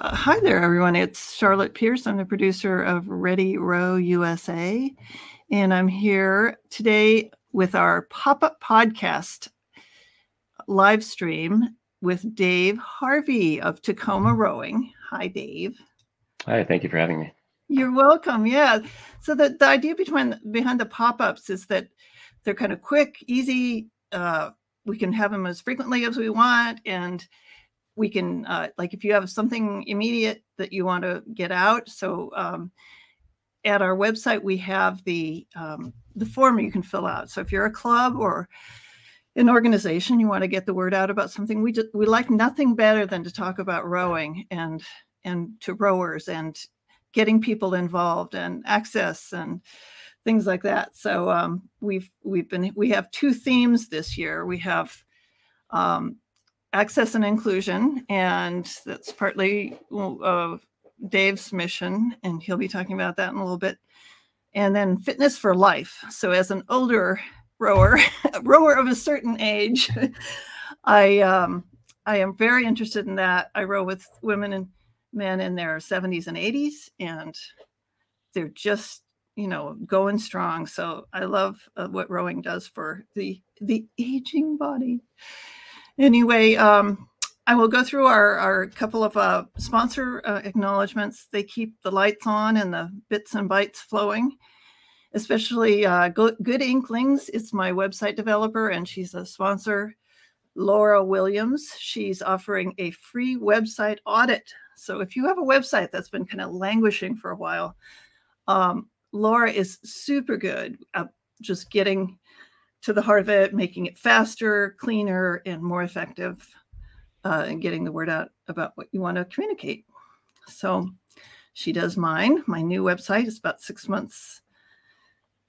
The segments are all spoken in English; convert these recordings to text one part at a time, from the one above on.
Uh, hi there, everyone. It's Charlotte Pierce. I'm the producer of Ready Row USA. And I'm here today with our pop up podcast live stream with Dave Harvey of Tacoma Rowing. Hi, Dave. Hi, thank you for having me. You're welcome. Yeah. So the, the idea behind behind the pop-ups is that they're kind of quick, easy. Uh, we can have them as frequently as we want, and we can uh, like if you have something immediate that you want to get out so um, at our website we have the um, the form you can fill out. So if you're a club or an organization you want to get the word out about something we we like nothing better than to talk about rowing and and to rowers and getting people involved and access and things like that. So um, we've we've been we have two themes this year. We have um, access and inclusion, and that's partly Dave's mission, and he'll be talking about that in a little bit. And then fitness for life. So, as an older rower, rower of a certain age, I um, I am very interested in that. I row with women and men in their 70s and 80s, and they're just you know going strong. So I love uh, what rowing does for the the aging body anyway, um, I will go through our, our couple of uh, sponsor uh, acknowledgments. They keep the lights on and the bits and bytes flowing, especially uh, Good Inklings. It's my website developer, and she's a sponsor. Laura Williams, she's offering a free website audit. So if you have a website that's been kind of languishing for a while, um, Laura is super good at just getting to the heart of it, making it faster, cleaner, and more effective, uh, and getting the word out about what you want to communicate. So she does mine. My new website is about six months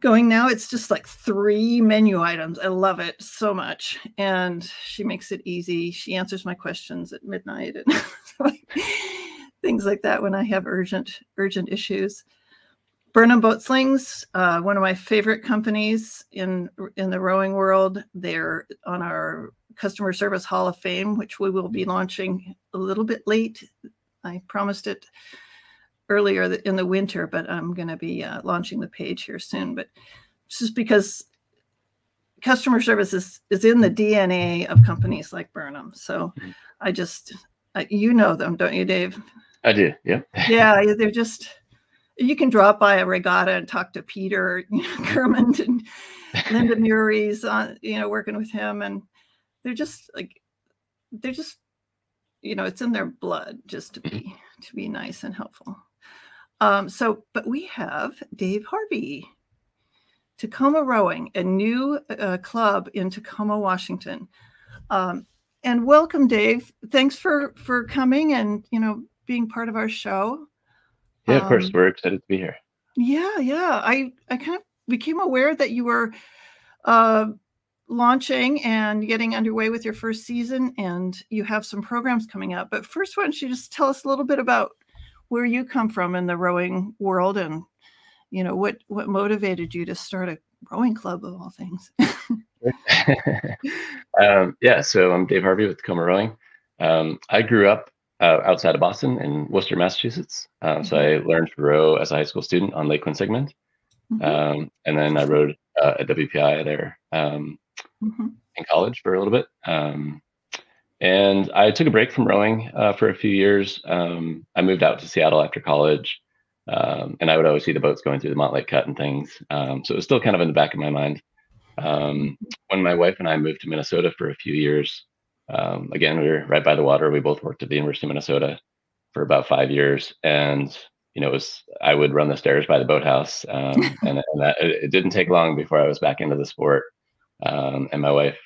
going now. It's just like three menu items. I love it so much. And she makes it easy. She answers my questions at midnight and things like that when I have urgent, urgent issues. Burnham Boat Slings, uh, one of my favorite companies in in the rowing world. They're on our customer service hall of fame, which we will be launching a little bit late. I promised it earlier in the winter, but I'm going to be uh, launching the page here soon. But just because customer service is, is in the DNA of companies like Burnham, so mm-hmm. I just I, you know them, don't you, Dave? I do. Yeah. yeah, they're just you can drop by a regatta and talk to Peter you know, Kermond and Linda Murray's on, you know, working with him. And they're just like, they're just, you know, it's in their blood just to be, to be nice and helpful. Um, so, but we have Dave Harvey, Tacoma Rowing, a new uh, club in Tacoma, Washington. Um, and welcome, Dave. Thanks for for coming and you know being part of our show. Yeah, of course. Um, We're excited to be here. Yeah, yeah. I I kind of became aware that you were uh, launching and getting underway with your first season, and you have some programs coming up. But first, why don't you just tell us a little bit about where you come from in the rowing world, and you know what what motivated you to start a rowing club of all things. um, yeah, so I'm Dave Harvey with Tacoma Rowing. Um, I grew up uh, outside of Boston in Worcester, Massachusetts. Uh, mm-hmm. So I learned to row as a high school student on Lake Quinsigamond. Mm-hmm. Um, and then I rowed uh, at WPI there um, mm-hmm. in college for a little bit. Um, and I took a break from rowing uh, for a few years. Um, I moved out to Seattle after college. Um, and I would always see the boats going through the Montlake Cut and things. Um, so it was still kind of in the back of my mind. when my wife and I moved to Minnesota for a few years, um, again, we were right by the water. We both worked at the University of Minnesota for about five years, and you know, it was I would run the stairs by the boathouse, um, and, and, that it, didn't take long before I was back into the sport. Um, and my wife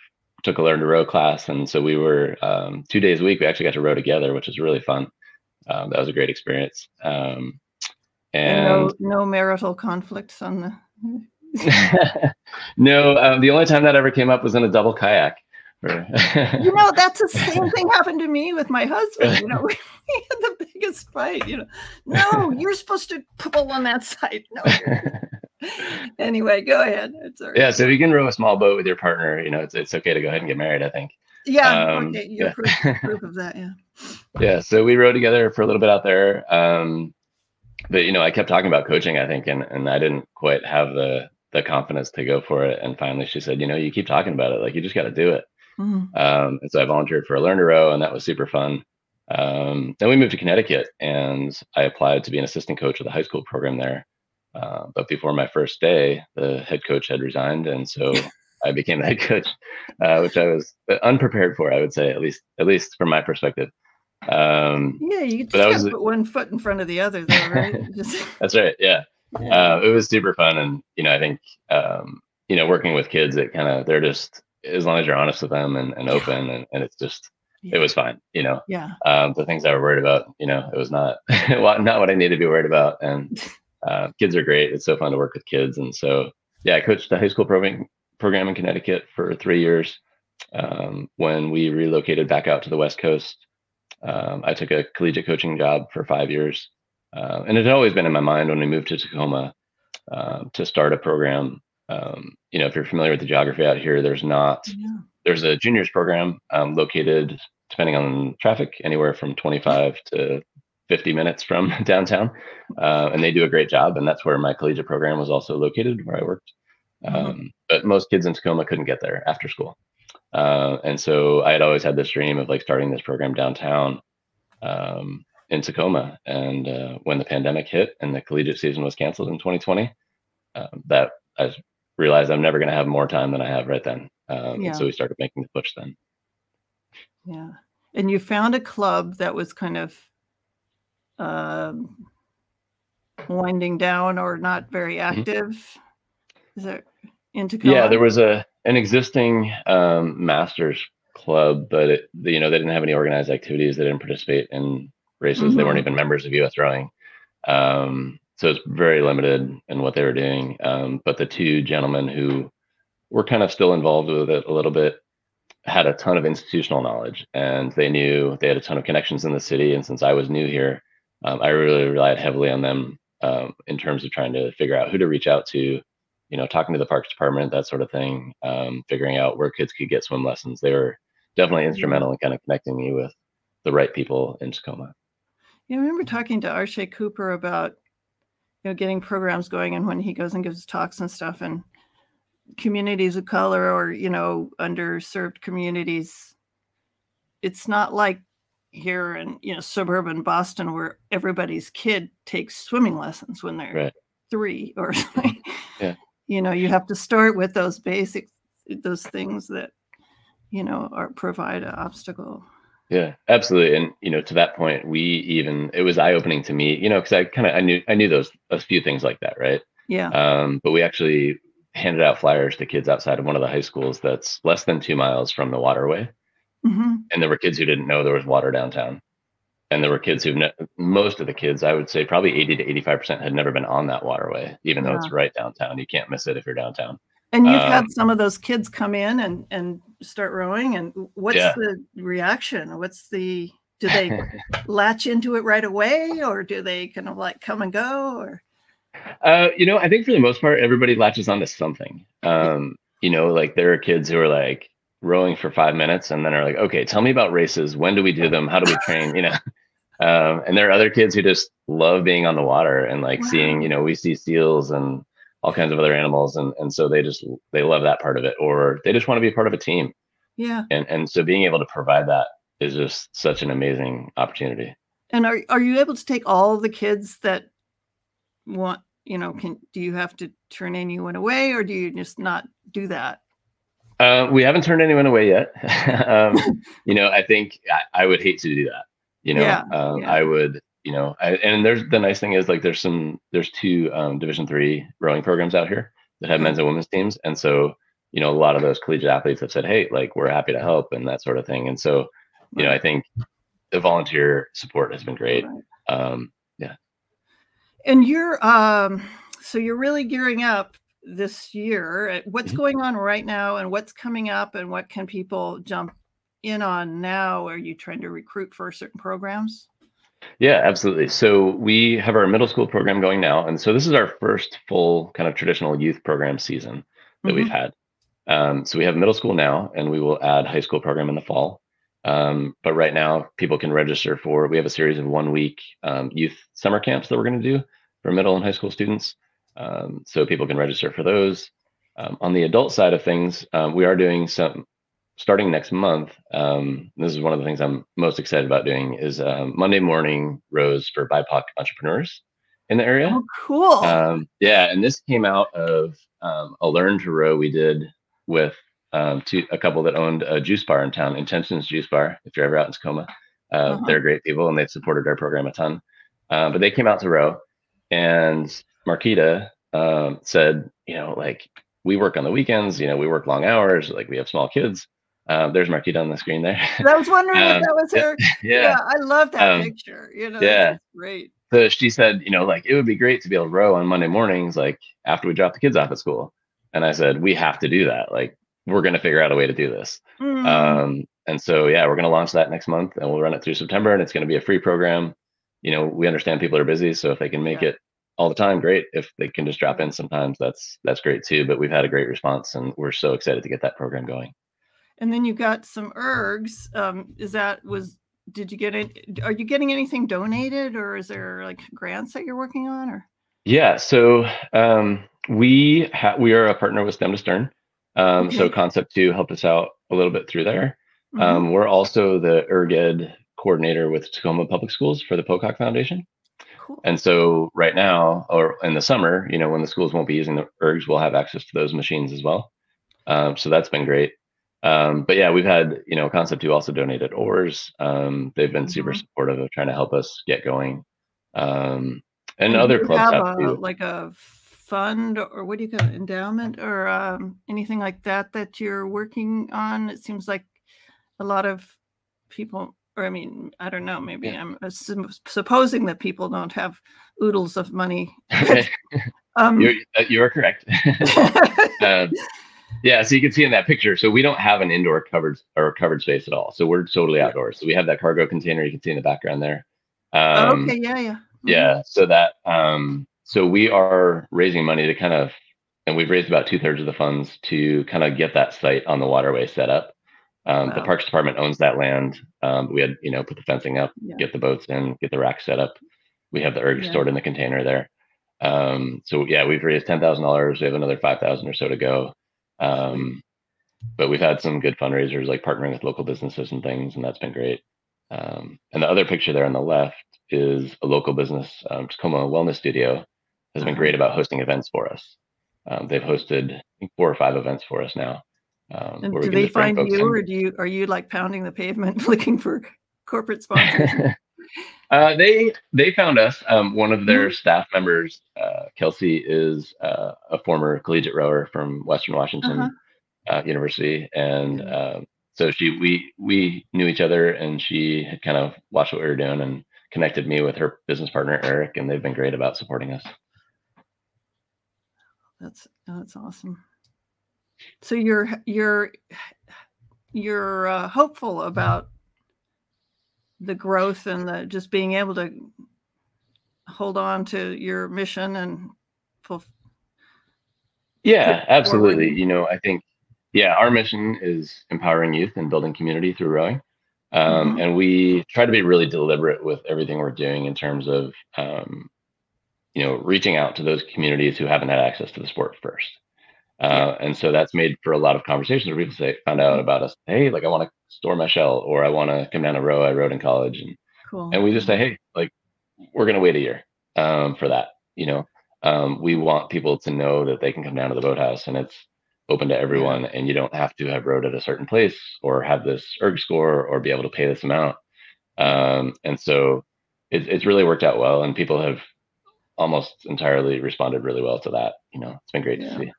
took a learn to row class, and so we were um, two days a week. We actually got to row together, which was really fun. Um, that was a great experience. Um, and, and no, no marital conflicts on the. no, the only time that ever came up was in a double kayak you know, that's the same thing happened to me with my husband. You know, we, had the biggest fight. You know, no, you're supposed to pull on that side. No. anyway, go ahead. It's alright. Yeah, so if you can row a small boat with your partner, you know, it's it's okay to go ahead and get married. I think. Yeah. Um, okay. You're yeah. Proof, proof, of that. Yeah. yeah. So we rode together for a little bit out there. Um, but you know, I kept talking about coaching, I think, and, and I didn't quite have the, the confidence to go for it. And finally she said, you know, you keep talking about it. Like you just got to do it. Mm-hmm. Um, and so I volunteered for a learn to row and that was super fun. Um, then we moved to Connecticut and I applied to be an assistant coach of the high school program there. Uh, but before my first day, the head coach had resigned, and so I became the head coach, uh, which I was unprepared for. I would say, at least, at least from my perspective. Um, yeah, you just was, put one foot in front of the other, though, right? that's right. Yeah, yeah. Uh, it was super fun, and you know, I think um, you know, working with kids, it kind of they're just as long as you're honest with them and, and open, and, and it's just yeah. it was fine. You know, yeah. Um, the things I were worried about, you know, it was not not what I needed to be worried about, and uh, kids are great. It's so fun to work with kids. And so, yeah, I coached the high school program, program in Connecticut for three years. Um, when we relocated back out to the West Coast, um, I took a collegiate coaching job for five years. Uh, and it had always been in my mind when we moved to Tacoma uh, to start a program. Um, you know, if you're familiar with the geography out here, there's not, yeah. there's a juniors program um, located, depending on traffic, anywhere from 25 to 50 minutes from downtown, uh, and they do a great job. And that's where my collegiate program was also located, where I worked. Mm-hmm. Um, but most kids in Tacoma couldn't get there after school, uh, and so I had always had this dream of like starting this program downtown um, in Tacoma. And uh, when the pandemic hit and the collegiate season was canceled in 2020, um, that I realized I'm never going to have more time than I have right then. Um, yeah. And so we started making the push then. Yeah. And you found a club that was kind of um, winding down or not very mm-hmm. active? Mm-hmm. Is it in Tacoma? Yeah, there was a an existing um, masters club, but it, you know they didn't have any organized activities. They didn't participate in races. Mm-hmm. They weren't mm-hmm. even members of US Rowing. Um, so it's very limited in what they were doing. Um, but the two gentlemen who were kind of still involved with it a little bit had a ton of institutional knowledge and they knew they had a ton of connections in the city. And since I was new here, um, I really relied heavily on them um, in terms of trying to figure out who to reach out to, you know, talking to the parks department, that sort of thing, um, figuring out where kids could get swim lessons. They were definitely instrumental in kind of connecting me with the right people in Tacoma. Yeah, I remember talking to Arshay Cooper about, you know, getting programs going and when he goes and gives talks and stuff and communities of color or, you know, underserved communities, it's not like here in you know suburban Boston where everybody's kid takes swimming lessons when they're right. three or something. Yeah. You know, you have to start with those basic those things that you know are provide an obstacle. Yeah, absolutely. And you know, to that point, we even it was eye opening to me, you know, because I kind of I knew I knew those a few things like that, right? Yeah. Um, but we actually handed out flyers to kids outside of one of the high schools that's less than two miles from the waterway. Mm-hmm. And there were kids who didn't know there was water downtown. And there were kids who, ne- most of the kids, I would say probably 80 to 85% had never been on that waterway, even though it's right downtown. You can't miss it if you're downtown. And you've um, had some of those kids come in and, and start rowing. And what's yeah. the reaction? What's the, do they latch into it right away or do they kind of like come and go or? Uh, you know, I think for the most part, everybody latches onto something. Um, you know, like there are kids who are like, rowing for five minutes and then are like, okay, tell me about races. When do we do them? How do we train? You know, um, and there are other kids who just love being on the water and like wow. seeing, you know, we see seals and all kinds of other animals. And, and so they just, they love that part of it, or they just want to be part of a team. Yeah. And, and so being able to provide that is just such an amazing opportunity. And are, are you able to take all the kids that want, you know, can, do you have to turn anyone away or do you just not do that? Uh, we haven't turned anyone away yet. um, you know, I think I, I, would hate to do that. You know, yeah, um, yeah. I would. You know, I, and there's the nice thing is like there's some there's two um, Division three rowing programs out here that have men's and women's teams, and so you know a lot of those collegiate athletes have said, hey, like we're happy to help and that sort of thing. And so, you know, I think the volunteer support has been great. Um, yeah. And you're um, so you're really gearing up this year. What's mm-hmm. going on right now and what's coming up and what can people jump in on now? Are you trying to recruit for certain programs? Yeah, absolutely. So we have our middle school program going now. And so this is our first full kind of traditional youth program season that mm-hmm. we've had. Um, so we have middle school now, and we will add high school program in the fall. Um, but right now, people can register for. We have a series of one week um, youth summer camps that we're going to do for middle and high school students. Um, so people can register for those. Um, on the adult side of things, um, we are doing some starting next month. Um, this is one of the things I'm most excited about doing is Monday morning rows for BIPOC entrepreneurs in the area. Oh, cool. yeah, and this came out of a learn to row we did with um, to a couple that owned a juice bar in town, Intentions Juice Bar. If you're ever out in Tacoma, uh, uh-huh. they're great people and they've supported our program a ton. Uh, but they came out to row, and Marquita um, said, you know, like we work on the weekends, you know, we work long hours, like we have small kids. Uh, there's Marquita on the screen there. I was wondering um, if that was her. Yeah, yeah I love that um, picture. You know, yeah, great. So she said, you know, like it would be great to be able to row on Monday mornings, like after we drop the kids off at school. And I said, we have to do that. Like we're going to figure out a way to do this. Mm. Um, and so, yeah, we're going to launch that next month and we'll run it through September and it's going to be a free program. You know, we understand people are busy. So if they can make yeah. it all the time, great. If they can just drop in sometimes, that's, that's great too. But we've had a great response and we're so excited to get that program going. And then you got some ergs. Um, is that was, did you get it? Are you getting anything donated or is there like grants that you're working on or? Yeah. So, um, we ha- we are a partner with STEM to Stern. Um, okay. So Concept Two helped us out a little bit through there. Mm-hmm. Um, we're also the ErgEd coordinator with Tacoma Public Schools for the Pocock Foundation. Cool. And so right now, or in the summer, you know, when the schools won't be using the ergs, we'll have access to those machines as well. Um, so that's been great. Um, but yeah, we've had, you know, Concept Two also donated oars. Um, they've been mm-hmm. super supportive of trying to help us get going. Um, and, and other clubs have, have a, like a fund or what do you call it, endowment or um, anything like that that you're working on? It seems like a lot of people, or I mean, I don't know, maybe yeah. I'm supposing that people don't have oodles of money. um, you're, uh, you are correct. um, yeah, so you can see in that picture. So we don't have an indoor covered or covered space at all. So we're totally outdoors. So we have that cargo container you can see in the background there. Um, okay, yeah, yeah. Mm-hmm. Yeah, so that um, so we are raising money to kind of, and we've raised about two thirds of the funds to kind of get that site on the waterway set up. Um, wow. The Parks Department owns that land. Um, we had, you know, put the fencing up, yeah. get the boats in, get the rack set up. We have the erg yeah. stored in the container there. Um, so yeah, we've raised ten thousand dollars. We have another five thousand or so to go. Um, but we've had some good fundraisers, like partnering with local businesses and things, and that's been great. Um, and the other picture there on the left is a local business, um, Tacoma Wellness Studio, has been great about hosting events for us. Um, they've hosted four or five events for us now. Um, and do they find you, in. or do you are you like pounding the pavement looking for corporate sponsors? uh, they they found us. Um, one of their mm-hmm. staff members, uh, Kelsey, is uh, a former collegiate rower from Western Washington uh-huh. Uh, University, and um, so she we we knew each other, and she had kind of watched what we were doing and connected me with her business partner Eric, and they've been great about supporting us. That's that's awesome. So you're you're you're uh, hopeful about the growth and the just being able to hold on to your mission and fulfill. Yeah, absolutely. Forward. You know, I think yeah, our mission is empowering youth and building community through rowing. Um, mm-hmm. And we try to be really deliberate with everything we're doing in terms of um, you know, reaching out to those communities who haven't had access to the sport first. Uh, and so that's made for a lot of conversations where people say, found out about us. Hey, like I want to store my shell, or I want to come down a row I rode in college, and cool. and we just say, hey, like we're gonna wait a year um, for that. You know, um, we want people to know that they can come down to the boathouse, and it's open to everyone, yeah. and you don't have to have rowed at a certain place or have this erg score or be able to pay this amount. Um, and so it, it's really worked out well, and people have almost entirely responded really well to that. You know, it's been great yeah. to see.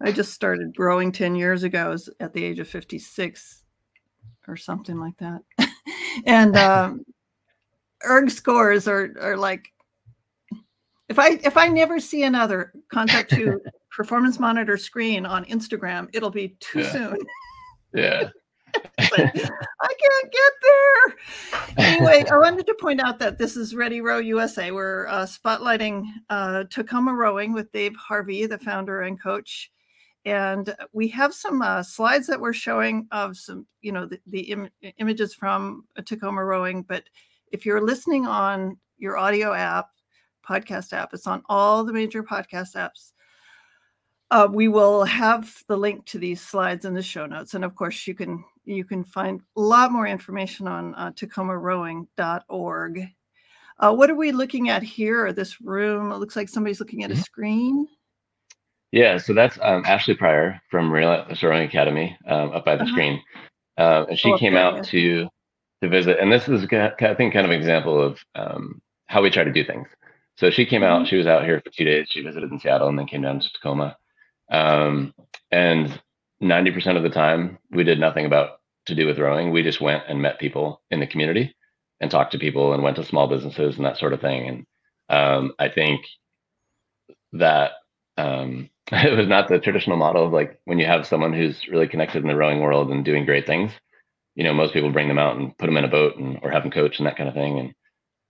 I just started rowing 10 years ago at the age of 56 or something like that. and um, erg scores are, are like, if I if I never see another Concept to performance monitor screen on Instagram, it'll be too yeah. soon. yeah. I can't get there. Anyway, I wanted to point out that this is Ready Row USA. We're uh, spotlighting uh, Tacoma Rowing with Dave Harvey, the founder and coach. And we have some uh, slides that we're showing of some, you know, the, the Im- images from Tacoma rowing. But if you're listening on your audio app, podcast app, it's on all the major podcast apps. Uh, we will have the link to these slides in the show notes, and of course, you can you can find a lot more information on uh, tacomarowing.org. Uh, what are we looking at here? This room, it looks like somebody's looking at a mm-hmm. screen. Yeah, so that's um, Ashley Pryor from Real Rowing Academy um, up by the uh-huh. screen. Uh, and she oh, came out to to visit. And this is, I think, kind of an example of um, how we try to do things. So she came mm-hmm. out, she was out here for two days. She visited in Seattle and then came down to Tacoma. Um, and 90% of the time, we did nothing about to do with rowing. We just went and met people in the community and talked to people and went to small businesses and that sort of thing. And um, I think that um, it was not the traditional model of like when you have someone who's really connected in the rowing world and doing great things. You know, most people bring them out and put them in a boat and or have them coach and that kind of thing. And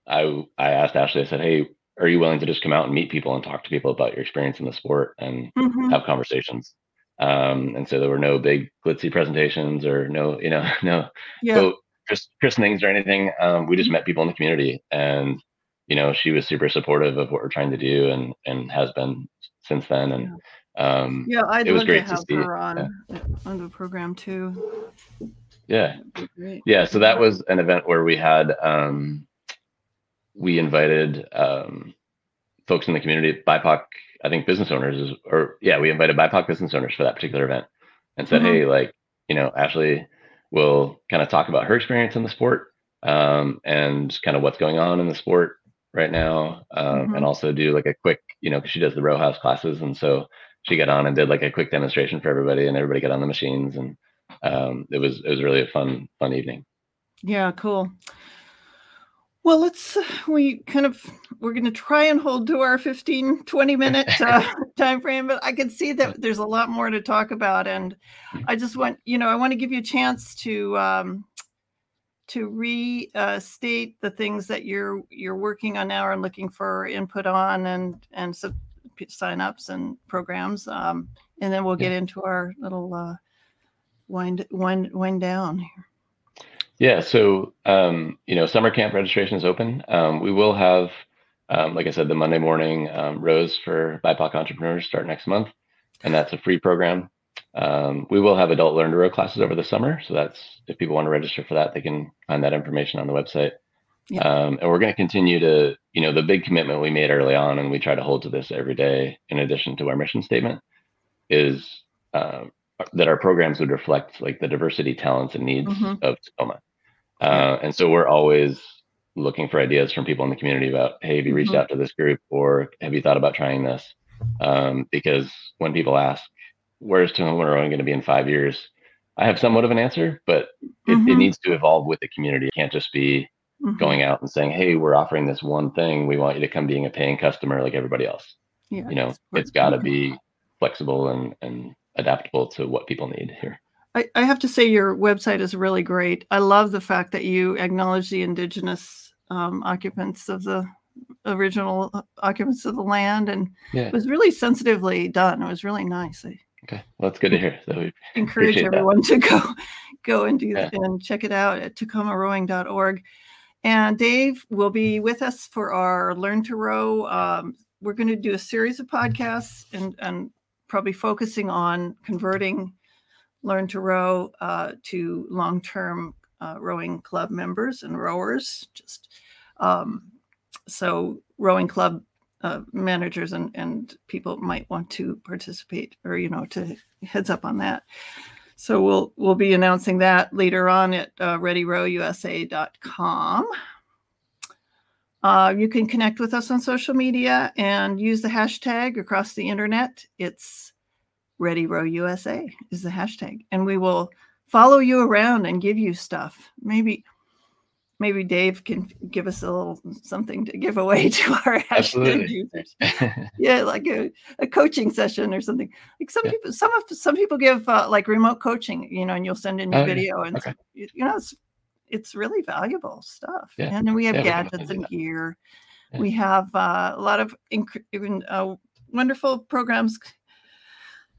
I I asked Ashley, I said, "Hey, are you willing to just come out and meet people and talk to people about your experience in the sport and mm-hmm. have conversations?" Um, and so there were no big glitzy presentations or no, you know, no yeah. boat christenings or anything. Um, we just mm-hmm. met people in the community, and you know, she was super supportive of what we're trying to do, and and has been since then. And um, yeah, I'd it was great to, have to see. her on yeah. on the program too. Yeah, yeah. So that was an event where we had um, we invited um, folks in the community, BIPOC, I think business owners, or yeah, we invited BIPOC business owners for that particular event, and said, mm-hmm. hey, like you know, Ashley will kind of talk about her experience in the sport um, and kind of what's going on in the sport right now, um, mm-hmm. and also do like a quick, you know, because she does the row house classes, and so she got on and did like a quick demonstration for everybody, and everybody got on the machines, and um, it was it was really a fun fun evening. Yeah, cool. Well, let's we kind of we're going to try and hold to our 15 20 minute uh, time frame, but I can see that there's a lot more to talk about and I just want, you know, I want to give you a chance to um to restate uh, the things that you're you're working on now and looking for input on and and so signups and programs um, and then we'll get into our little uh, wind wind wind down here. Yeah so um, you know summer camp registration is open. Um, we will have um, like i said the monday morning um, rows for bipoc entrepreneurs start next month and that's a free program um, we will have adult learn to row classes over the summer. So that's if people want to register for that, they can find that information on the website. Yeah. Um, and we're going to continue to, you know, the big commitment we made early on, and we try to hold to this every day, in addition to our mission statement, is uh, that our programs would reflect like the diversity, talents, and needs mm-hmm. of Tacoma. Uh. And so we're always looking for ideas from people in the community about, hey, have you reached mm-hmm. out to this group, or have you thought about trying this? Um, because when people ask, where's Tacoma Rowing going to be in five years? I have somewhat of an answer, but it, mm-hmm. it needs to evolve with the community. It can't just be mm-hmm. going out and saying, "Hey, we're offering this one thing. We want you to come being a paying customer like everybody else." Yeah, you know, it's got to be flexible and and adaptable to what people need here. I, I have to say, your website is really great. I love the fact that you acknowledge the indigenous um, occupants of the original uh, occupants of the land, and yeah. it was really sensitively done. It was really nice. I, Okay, well, that's good to hear. So encourage everyone that. to go go and do yeah. and check it out at tacomarowing.org. And Dave will be with us for our Learn to Row. Um, we're going to do a series of podcasts and, and probably focusing on converting Learn to Row uh, to long term uh, rowing club members and rowers. Just um, so, rowing club uh, managers and, and people might want to participate or you know to heads up on that. So we'll we'll be announcing that later on at uh, readyrowusa.com uh, you can connect with us on social media and use the hashtag across the internet. It's readyrowusa is the hashtag. And we will follow you around and give you stuff. Maybe maybe Dave can give us a little something to give away to our hashtag users. yeah, like a, a, coaching session or something. Like some yeah. people, some of some people give uh, like remote coaching, you know, and you'll send in your oh, video, yeah. and okay. you know, it's it's really valuable stuff. Yeah. And we have gadgets and gear. We have uh, a lot of inc- uh, wonderful programs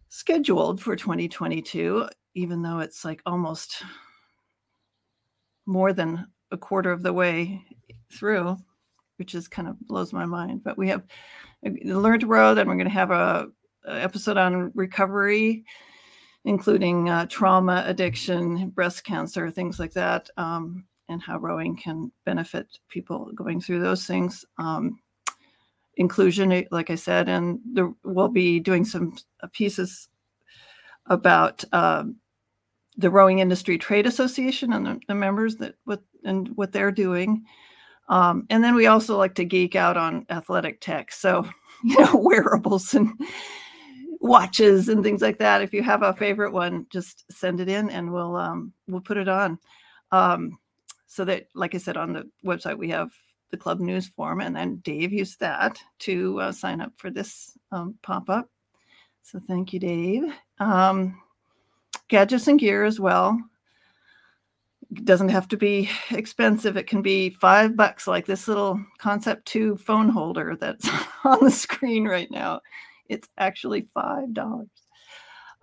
scheduled for 2022, even though it's like almost more than a quarter of the way through, which is kind of blows my mind. But we have Learn to Row, then we're going to have a, a episode on recovery, including uh, trauma, addiction, breast cancer, things like that, um, and how rowing can benefit people going through those things. Um, inclusion, eh, like I said, and there, we'll be doing some uh, pieces about um, the Rowing Industry Trade Association and the, the, members that what and what they're doing. Um, and then we also like to geek out on athletic tech, so you know wearables and watches and things like that. If you have a favorite one, just send it in and we'll um, we'll put it on. Um, so that, like I said, on the website we have the club news form, and then Dave used that to uh, sign up for this um, pop up. So thank you, Dave. Um, gadgets and gear as well. It doesn't have to be expensive. It can be five bucks, like this little Concept 2 phone holder that's on the screen right now. It's actually five dollars.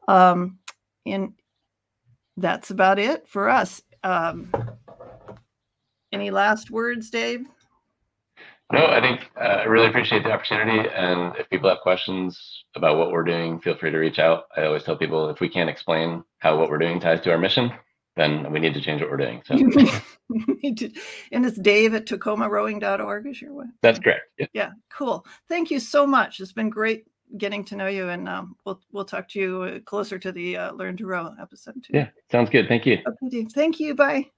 Um, and that's about it for us. Um, any last words, Dave? No, I think uh, I really appreciate the opportunity. And if people have questions about what we're doing, feel free to reach out. I always tell people if we can't explain how what we're doing ties to our mission, then we need to change what we're doing. So, and it's Dave at tacomarowing.org is your way. That's correct. Yeah. yeah, cool. Thank you so much. It's been great getting to know you, and um, we'll we'll talk to you closer to the uh, Learn to Row episode too. Yeah, sounds good. Thank you. Okay, Dave. Thank you. Bye.